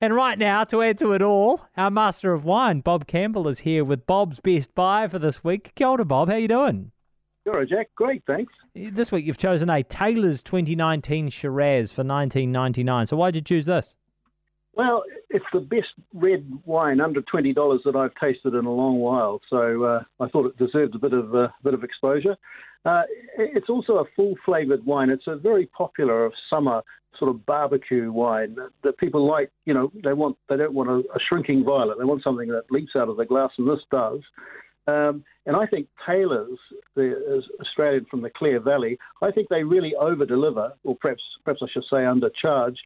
And right now, to add to it all, our master of wine, Bob Campbell, is here with Bob's best buy for this week. Kia ora, Bob. How you doing? Sure, Jack. Great, thanks. This week you've chosen a Taylor's 2019 Shiraz for 19.99. So why'd you choose this? Well, it's the best red wine under twenty dollars that I've tasted in a long while. So uh, I thought it deserved a bit of a uh, bit of exposure. Uh, it's also a full flavoured wine. It's a very popular summer sort of barbecue wine that, that, people like. You know, they want they don't want a, a, shrinking violet. They want something that leaps out of the glass, and this does. Um, and I think Taylor's, the Australian from the Clare Valley, I think they really over deliver, or perhaps perhaps I should say undercharge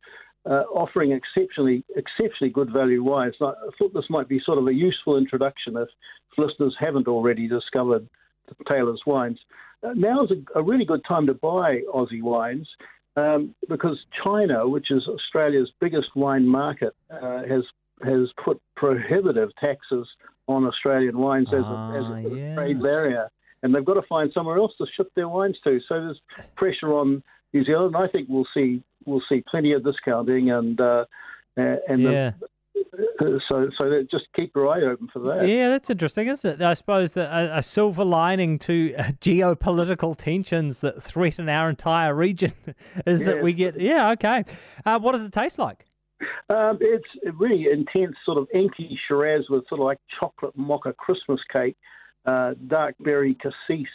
uh, offering exceptionally exceptionally good value wines. I thought this might be sort of a useful introduction if listeners haven't already discovered Taylor's wines. Uh, now is a, a, really good time to buy Aussie wines um, because China, which is Australia's biggest wine market, uh, has has put prohibitive taxes on Australian wines as, a, as a, yeah. trade barrier, and they've got to find somewhere else to ship their wines to. So there's pressure on New Zealand. I think we'll see we'll see plenty of discounting and uh, and yeah. The, so, so just keep your eye open for that. Yeah, that's interesting, isn't it? I suppose that a, a silver lining to uh, geopolitical tensions that threaten our entire region is yeah. that we get. Yeah, okay. Uh, what does it taste like? Um, it's a really intense, sort of inky Shiraz with sort of like chocolate mocha Christmas cake, uh, dark berry cassis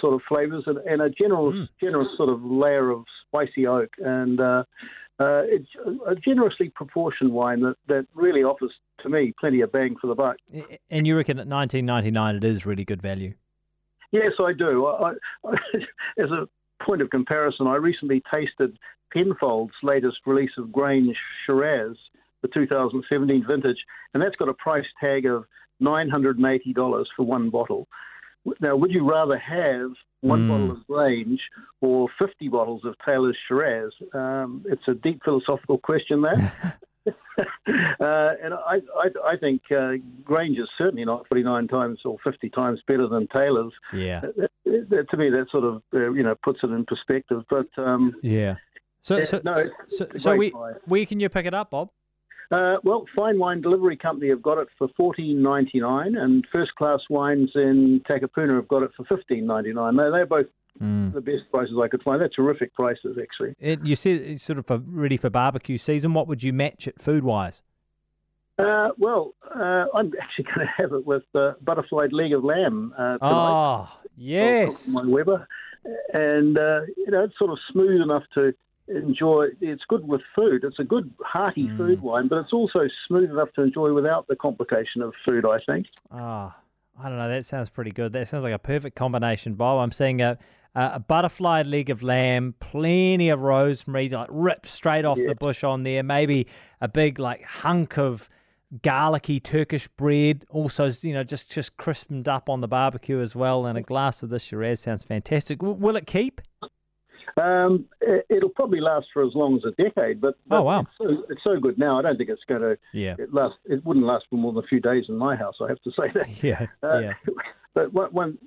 sort of flavors and, and a general, mm. generous sort of layer of spicy oak. And uh, uh, it's a generously proportioned wine that, that really offers, to me, plenty of bang for the buck. And you reckon at 19.99 it is really good value? Yes, I do. I, I, as a point of comparison, I recently tasted Penfolds' latest release of Grange Shiraz, the 2017 vintage, and that's got a price tag of $980 for one bottle. Now, would you rather have one mm. bottle of Grange or 50 bottles of Taylor's Shiraz? Um, it's a deep philosophical question there. uh, and I, I, I think uh, Grange is certainly not 49 times or 50 times better than Taylor's. Yeah. Uh, to me, that sort of uh, you know puts it in perspective. But um, yeah. So, so, no, so, so we, where can you pick it up, Bob? Uh, well, Fine Wine Delivery Company have got it for fourteen ninety nine, and First Class Wines in Takapuna have got it for fifteen ninety nine. They they're both mm. the best prices I could find. They're terrific prices, actually. It, you said it's sort of for, ready for barbecue season. What would you match it food wise? Uh, well, uh, I'm actually going to have it with uh, Butterflied Leg of Lamb uh, tonight. Oh, yes. My Weber. And, uh, you know, it's sort of smooth enough to enjoy. It's good with food. It's a good hearty mm. food wine, but it's also smooth enough to enjoy without the complication of food. I think. Ah, oh, I don't know. That sounds pretty good. That sounds like a perfect combination, Bob. I'm seeing a. a butterfly leg of lamb, plenty of rosemary, like ripped straight off yeah. the bush on there. Maybe a big like hunk of garlicky Turkish bread, also you know just just crispened up on the barbecue as well, and a glass of this Shiraz sounds fantastic. W- will it keep? Um, it, will probably last for as long as a decade, but, but oh wow, it's so, it's so, good now. I don't think it's going to. Yeah. It last. It wouldn't last for more than a few days in my house. I have to say that. Yeah. Uh, yeah. But one one,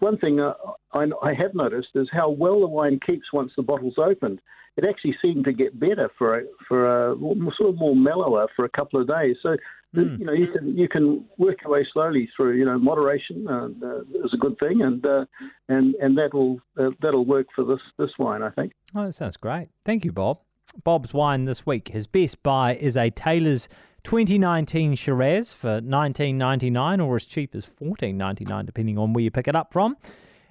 one thing uh, I, I have noticed is how well the wine keeps once the bottle's opened. It actually seemed to get better for a, for a sort of more mellower for a couple of days. So Mm. You know, you can you can work your way slowly through. You know, moderation uh, uh, is a good thing, and uh, and and that'll uh, that'll work for this this wine, I think. Oh, that sounds great. Thank you, Bob. Bob's wine this week. His best buy is a Taylor's 2019 Shiraz for 19.99, or as cheap as 14.99, depending on where you pick it up from.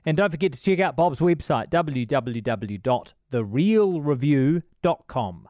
And don't forget to check out Bob's website, www.therealreview.com.